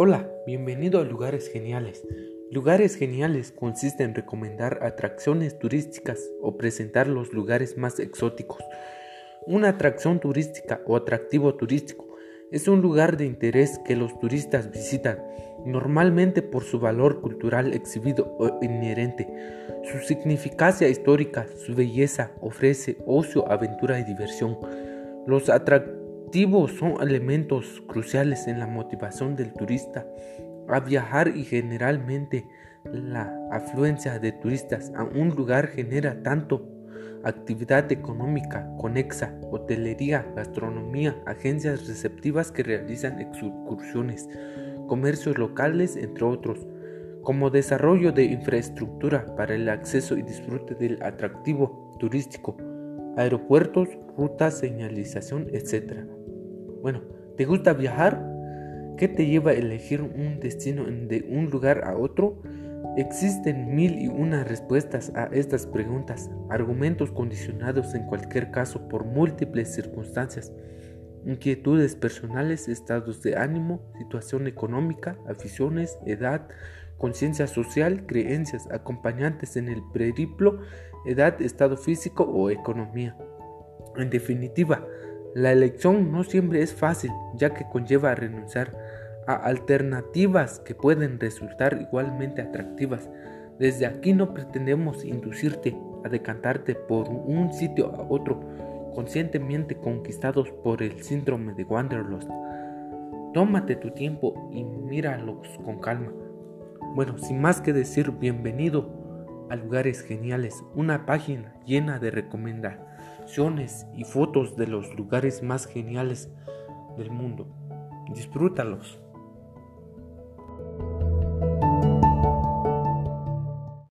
Hola, bienvenido a Lugares Geniales. Lugares Geniales consiste en recomendar atracciones turísticas o presentar los lugares más exóticos. Una atracción turística o atractivo turístico es un lugar de interés que los turistas visitan, normalmente por su valor cultural exhibido o inherente. Su significancia histórica, su belleza ofrece ocio, aventura y diversión. Los atractivos son elementos cruciales en la motivación del turista a viajar y generalmente la afluencia de turistas a un lugar genera tanto actividad económica conexa, hotelería, gastronomía, agencias receptivas que realizan excursiones, comercios locales, entre otros, como desarrollo de infraestructura para el acceso y disfrute del atractivo turístico, aeropuertos, rutas, señalización, etc. Bueno, ¿te gusta viajar? ¿Qué te lleva a elegir un destino de un lugar a otro? Existen mil y una respuestas a estas preguntas, argumentos condicionados en cualquier caso por múltiples circunstancias, inquietudes personales, estados de ánimo, situación económica, aficiones, edad, conciencia social, creencias, acompañantes en el periplo, edad, estado físico o economía. En definitiva, la elección no siempre es fácil, ya que conlleva renunciar a alternativas que pueden resultar igualmente atractivas. Desde aquí no pretendemos inducirte a decantarte por un sitio a otro, conscientemente conquistados por el síndrome de Wanderlust. Tómate tu tiempo y míralos con calma. Bueno, sin más que decir, bienvenido a Lugares Geniales, una página llena de recomendaciones y fotos de los lugares más geniales del mundo. Disfrútalos.